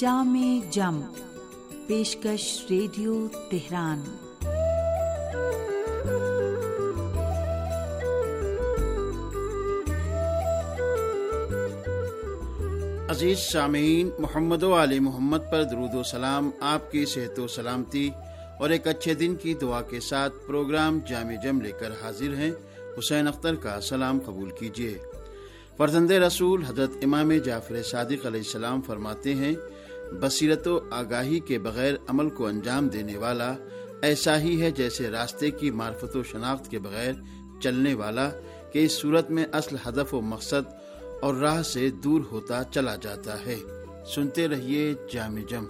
جام جم پیشکش radio Tehran. عزیز سامعین، محمد و علی محمد پر درود و سلام، آپ کی صحت و سلامتی اور ایک اچھے دن کی دعا کے ساتھ پروگرام جامع جم لے کر حاضر ہیں۔ حسین اختر کا سلام قبول کیجیے۔ فرزند رسول حضرت امام جعفر صادق علیہ السلام فرماتے ہیں بصیرت و آگاہی کے بغیر عمل کو انجام دینے والا ایسا ہی ہے جیسے راستے کی معرفت و شناخت کے بغیر چلنے والا کہ اس صورت میں اصل ہدف و مقصد اور راہ سے دور ہوتا چلا جاتا ہے۔ سنتے رہیے جامع جم۔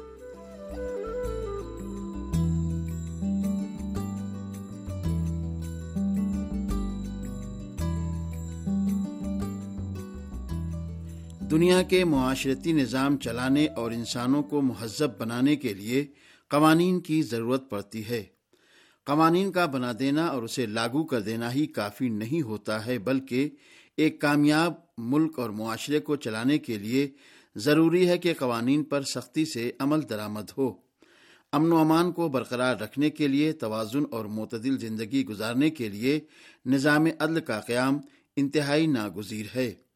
دنیا کے معاشرتی نظام چلانے اور انسانوں کو مہذب بنانے کے لیے قوانین کی ضرورت پڑتی ہے۔ قوانین کا بنا دینا اور اسے لاگو کر دینا ہی کافی نہیں ہوتا ہے، بلکہ ایک کامیاب ملک اور معاشرے کو چلانے کے لیے ضروری ہے کہ قوانین پر سختی سے عمل درآمد ہو۔ امن و امان کو برقرار رکھنے کے لیے، توازن اور معتدل زندگی گزارنے کے لیے نظام عدل کا قیام انتہائی ناگزیر ہے۔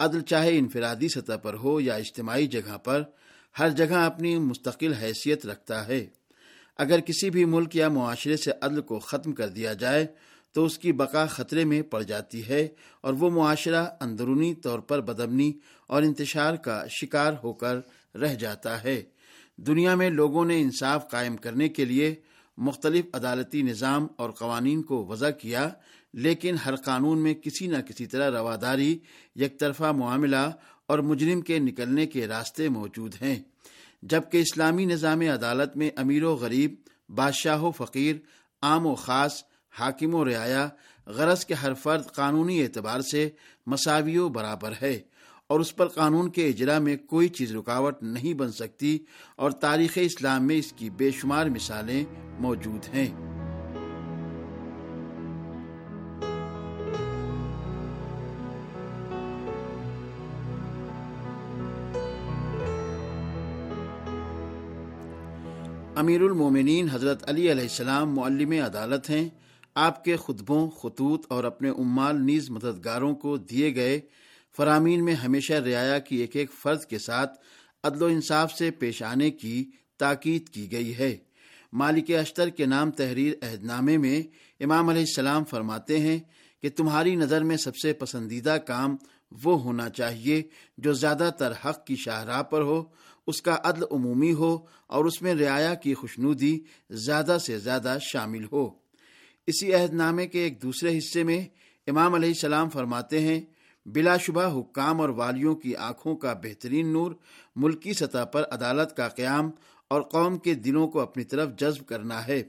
عدل چاہے انفرادی سطح پر ہو یا اجتماعی جگہ پر، ہر جگہ اپنی مستقل حیثیت رکھتا ہے۔ اگر کسی بھی ملک یا معاشرے سے عدل کو ختم کر دیا جائے، تو اس کی بقا خطرے میں پڑ جاتی ہے اور وہ معاشرہ اندرونی طور پر بدمنی اور انتشار کا شکار ہو کر رہ جاتا ہے۔ دنیا میں لوگوں نے انصاف قائم کرنے کے لیے مختلف عدالتی نظام اور قوانین کو وضع کیا لیکن ہر قانون میں کسی نہ کسی طرح رواداری، یک طرفہ معاملہ اور مجرم کے نکلنے کے راستے موجود ہیں۔ جبکہ اسلامی نظام عدالت میں امیر و غریب، بادشاہ و فقیر، عام و خاص، حاکم و رعایا، غرض کے ہر فرد قانونی اعتبار سے مساوی و برابر ہے اور اس پر قانون کے اجرا میں کوئی چیز رکاوٹ نہیں بن سکتی اور تاریخ اسلام میں اس کی بے شمار مثالیں موجود ہیں۔ امیر المومنین حضرت علی علیہ السلام معلم عدالت ہیں۔ آپ کے خطبوں، خطوط اور اپنے امال نیز مددگاروں کو دیے گئے۔ فرامین میں ہمیشہ رعایا کی ایک ایک فرض کے ساتھ عدل و انصاف سے پیش آنے کی تاکید کی گئی ہے۔ مالک اشتر کے نام تحریر عہد نامے میں امام علیہ السلام فرماتے ہیں کہ تمہاری نظر میں سب سے پسندیدہ کام وہ ہونا چاہیے جو زیادہ تر حق کی شاہراہ پر ہو۔ اس کا عدل عمومی ہو اور اس میں رعایا کی خوشنودی زیادہ سے زیادہ شامل ہو۔ اسی عہد نامے کے ایک دوسرے حصے میں امام علیہ السلام فرماتے ہیں، بلا شبہ حکام اور والیوں کی آنکھوں کا بہترین نور ملکی سطح پر عدالت کا قیام اور قوم کے دلوں کو اپنی طرف جذب کرنا ہے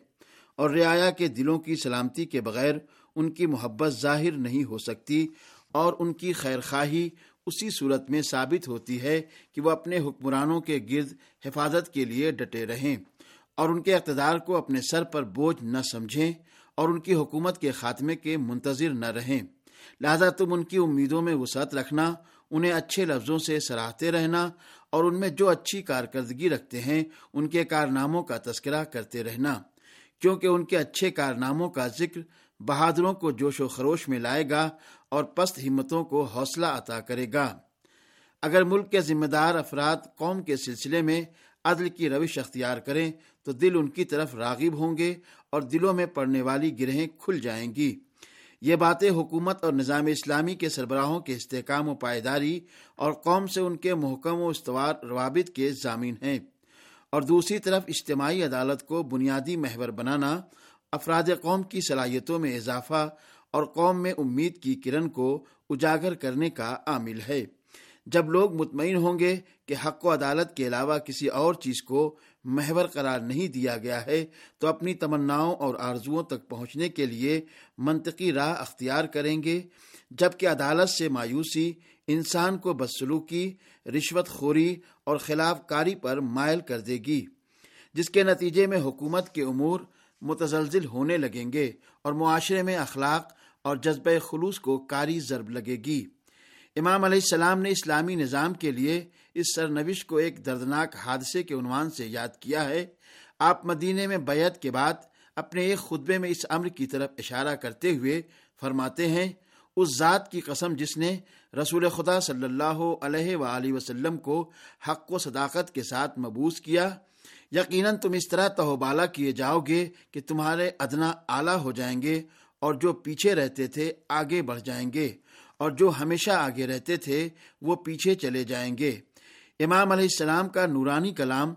اور رعایا کے دلوں کی سلامتی کے بغیر ان کی محبت ظاہر نہیں ہو سکتی اور ان کی خیر خواہی اسی صورت میں ثابت ہوتی ہے کہ وہ اپنے حکمرانوں کے گرد حفاظت کے لیے ڈٹے رہیں اور ان کے اقتدار کو اپنے سر پر بوجھ نہ سمجھیں اور ان کی حکومت کے خاتمے کے منتظر نہ رہیں۔ لہذا تم ان کی امیدوں میں وسعت رکھنا، انہیں اچھے لفظوں سے سراہتے رہنا اور ان میں جو اچھی کارکردگی رکھتے ہیں، ان کے کارناموں کا تذکرہ کرتے رہنا، کیونکہ ان کے اچھے کارناموں کا ذکر بہادروں کو جوش و خروش میں لائے گا اور پست ہمتوں کو حوصلہ عطا کرے گا۔ اگر ملک کے ذمہ دار افراد قوم کے سلسلے میں عدل کی روش اختیار کریں، تو دل ان کی طرف راغب ہوں گے اور دلوں میں پڑنے والی گرہیں کھل جائیں گی۔ یہ باتیں حکومت اور نظام اسلامی کے سربراہوں کے استحکام و پائیداری اور قوم سے ان کے محکم و استوار روابط کے ضامین ہیں۔ اور دوسری طرف اجتماعی عدالت کو بنیادی محور بنانا افراد قوم کی صلاحیتوں میں اضافہ اور قوم میں امید کی کرن کو اجاگر کرنے کا عامل ہے۔ جب لوگ مطمئن ہوں گے کہ حق و عدالت کے علاوہ کسی اور چیز کو محور قرار نہیں دیا گیا ہے، تو اپنی تمناؤں اور آرزوؤں تک پہنچنے کے لیے منطقی راہ اختیار کریں گے۔ جبکہ عدالت سے مایوسی، انسان کو بدسلوکی، رشوت خوری اور خلاف کاری پر مائل کر دے گی، جس کے نتیجے میں حکومت کے امور متزلزل ہونے لگیں گے اور معاشرے میں اخلاق اور جذبہ خلوص کو کاری ضرب لگے گی۔ امام علیہ السلام نے اسلامی نظام کے لیے اس سرنوش کو ایک دردناک حادثے کے عنوان سے یاد کیا ہے۔ آپ مدینے میں بیعت کے بعد اپنے ایک خطبے میں اس امر کی طرف اشارہ کرتے ہوئے فرماتے ہیں، اس ذات کی قسم جس نے رسول خدا صلی اللہ علیہ وآلہ وسلم کو حق و صداقت کے ساتھ مبوس کیا یقیناً تم اس طرح تہوبالا کیے جاؤ گے کہ تمہارے ادنا اعلیٰ ہو جائیں گے اور جو پیچھے رہتے تھے آگے بڑھ جائیں گے اور جو ہمیشہ آگے رہتے تھے وہ پیچھے چلے جائیں گے۔ امام علیہ السلام کا نورانی کلام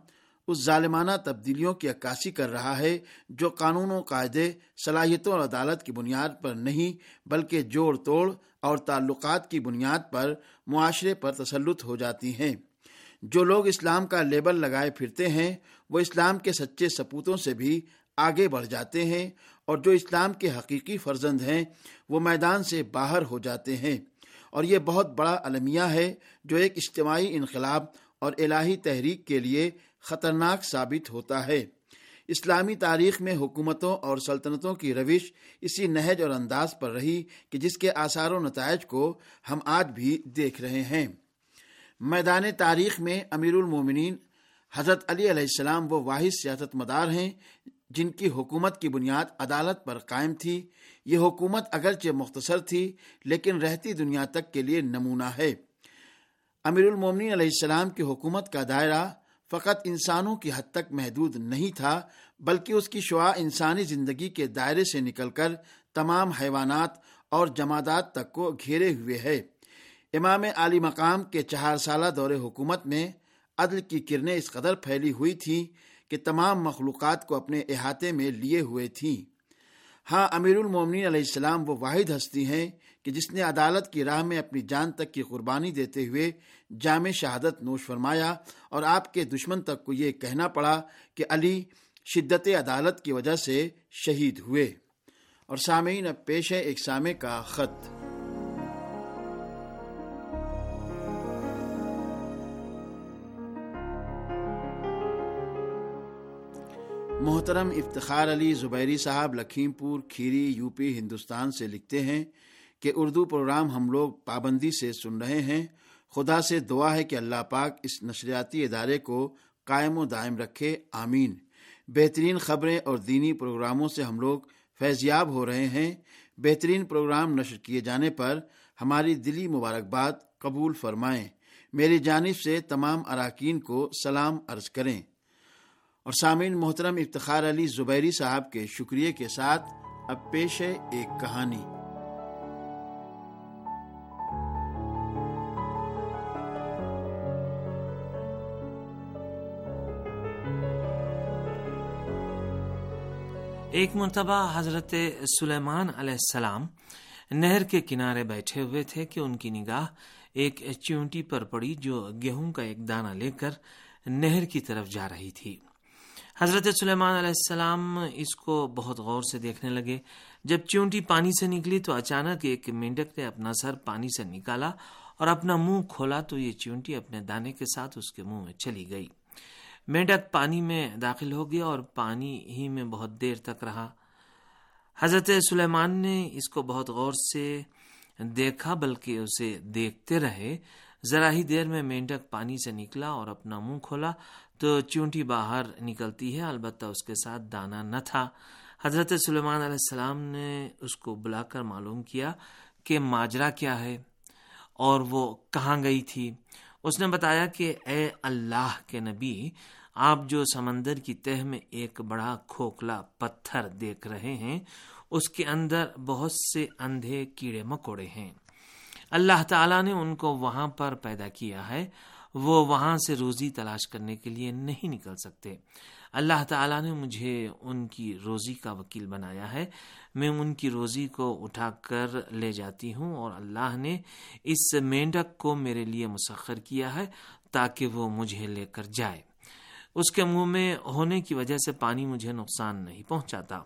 اس ظالمانہ تبدیلیوں کی عکاسی کر رہا ہے جو قانون و قاعدے، صلاحیتوں اور عدالت کی بنیاد پر نہیں بلکہ جوڑ توڑ اور تعلقات کی بنیاد پر معاشرے پر تسلط ہو جاتی ہیں۔ جو لوگ اسلام کا لیبل لگائے پھرتے ہیں وہ اسلام کے سچے سپوتوں سے بھی آگے بڑھ جاتے ہیں اور جو اسلام کے حقیقی فرزند ہیں، وہ میدان سے باہر ہو جاتے ہیں۔ اور یہ بہت بڑا المیہ ہے جو ایک اجتماعی انقلاب اور الہی تحریک کے لیے خطرناک ثابت ہوتا ہے۔ اسلامی تاریخ میں حکومتوں اور سلطنتوں کی روش اسی نہج اور انداز پر رہی کہ جس کے آثار و نتائج کو ہم آج بھی دیکھ رہے ہیں۔ میدان تاریخ میں امیر المومنین حضرت علی علیہ السلام وہ واحد سیاست مدار ہیں جن کی حکومت کی بنیاد عدالت پر قائم تھی۔ یہ حکومت اگرچہ مختصر تھی، لیکن رہتی دنیا تک کے لیے نمونہ ہے۔ امیر المومنین علیہ السلام کی حکومت کا دائرہ فقط انسانوں کی حد تک محدود نہیں تھا، بلکہ اس کی شعا انسانی زندگی کے دائرے سے نکل کر تمام حیوانات اور جمادات تک کو گھیرے ہوئے ہے۔ امام علی مقام کے چار سالہ دور حکومت میں عدل کی کرنیں اس قدر پھیلی ہوئی تھیں کہ تمام مخلوقات کو اپنے احاطے میں لیے ہوئے تھیں۔ ہاں امیر المومنین علیہ السلام وہ واحد ہستی ہیں کہ جس نے عدالت کی راہ میں اپنی جان تک کی قربانی دیتے ہوئے جامع شہادت نوش فرمایا اور آپ کے دشمن تک کو یہ کہنا پڑا کہ علی شدت عدالت کی وجہ سے شہید ہوئے۔ اور سامعین، اب پیش ہے ایک سامع کا خط۔ محترم افتخار علی زبیری صاحب لکھیم پور کھیری یو پی ہندوستان سے لکھتے ہیں کہ اردو پروگرام ہم لوگ پابندی سے سن رہے ہیں۔ خدا سے دعا ہے کہ اللہ پاک اس نشریاتی ادارے کو قائم و دائم رکھے۔ آمین۔ بہترین خبریں اور دینی پروگراموں سے ہم لوگ فیضیاب ہو رہے ہیں۔ بہترین پروگرام نشر کیے جانے پر ہماری دلی مبارکباد قبول فرمائیں۔ میری جانب سے تمام اراکین کو سلام عرض کریں۔ اور سامعین محترم افتخار علی زبیری صاحب کے شکریہ کے ساتھ اب پیش ہے ایک کہانی۔ ایک مرتبہ حضرت سلیمان علیہ السلام نہر کے کنارے بیٹھے ہوئے تھے کہ ان کی نگاہ ایک چونٹی پر پڑی جو گیہوں کا ایک دانہ لے کر نہر کی طرف جا رہی تھی۔ حضرت سلیمان علیہ السلام اس کو بہت غور سے دیکھنے لگے۔ جب چونٹی پانی سے نکلی تو اچانک ایک مینڈک نے اپنا سر پانی سے نکالا اور اپنا منہ کھولا تو یہ چونٹی اپنے دانے کے ساتھ اس کے منہ میں چلی گئی۔ مینڈک پانی میں داخل ہو گیا اور پانی ہی میں بہت دیر تک رہا۔ حضرت سلیمان نے اس کو بہت غور سے دیکھا بلکہ اسے دیکھتے رہے۔ ذرا ہی دیر میں مینڈک پانی سے نکلا اور اپنا منہ کھولا تو چونٹی باہر نکلتی ہے۔ البتہ اس کے ساتھ دانا نہ تھا۔ حضرت سلیمان علیہ السلام نے اس کو بلا کر معلوم کیا کہ ماجرا کیا ہے اور وہ کہاں گئی تھی۔ اس نے بتایا کہ اے اللہ کے نبی، آپ جو سمندر کی تہ میں ایک بڑا کھوکھلا پتھر دیکھ رہے ہیں، اس کے اندر بہت سے اندھے کیڑے مکوڑے ہیں۔ اللہ تعالیٰ نے ان کو وہاں پر پیدا کیا ہے، وہ وہاں سے روزی تلاش کرنے کے لیے نہیں نکل سکتے۔ اللہ تعالیٰ نے مجھے ان کی روزی کا وکیل بنایا ہے۔ میں ان کی روزی کو اٹھا کر لے جاتی ہوں اور اللہ نے اس مینڈک کو میرے لیے مسخر کیا ہے تاکہ وہ مجھے لے کر جائے۔ اس کے منہ میں ہونے کی وجہ سے پانی مجھے نقصان نہیں پہنچاتا۔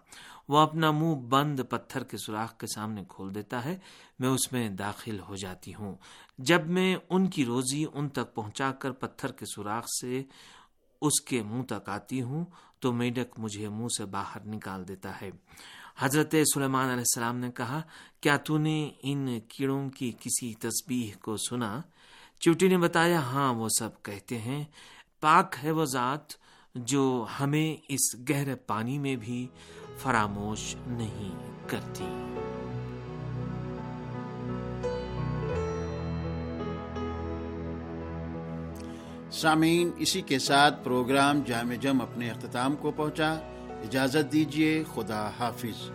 وہ اپنا منہ بند پتھر کے سوراخ کے سامنے کھول دیتا ہے، میں اس میں داخل ہو جاتی ہوں۔ جب میں ان کی روزی ان تک پہنچا کر پتھر کے سوراخ سے اس کے منہ تک آتی ہوں، تو میڈک مجھے منہ سے باہر نکال دیتا ہے۔ حضرت سلیمان علیہ السلام نے کہا، کیا تو نے ان کیڑوں کی کسی تسبیح کو سنا؟ چوٹی نے بتایا ہاں وہ سب کہتے ہیں۔ پاک ہے وہ ذات جو ہمیں اس گہرے پانی میں بھی فراموش نہیں کرتی۔ سامعین، اسی کے ساتھ پروگرام جامع جم اپنے اختتام کو پہنچا۔ اجازت دیجیے خدا حافظ۔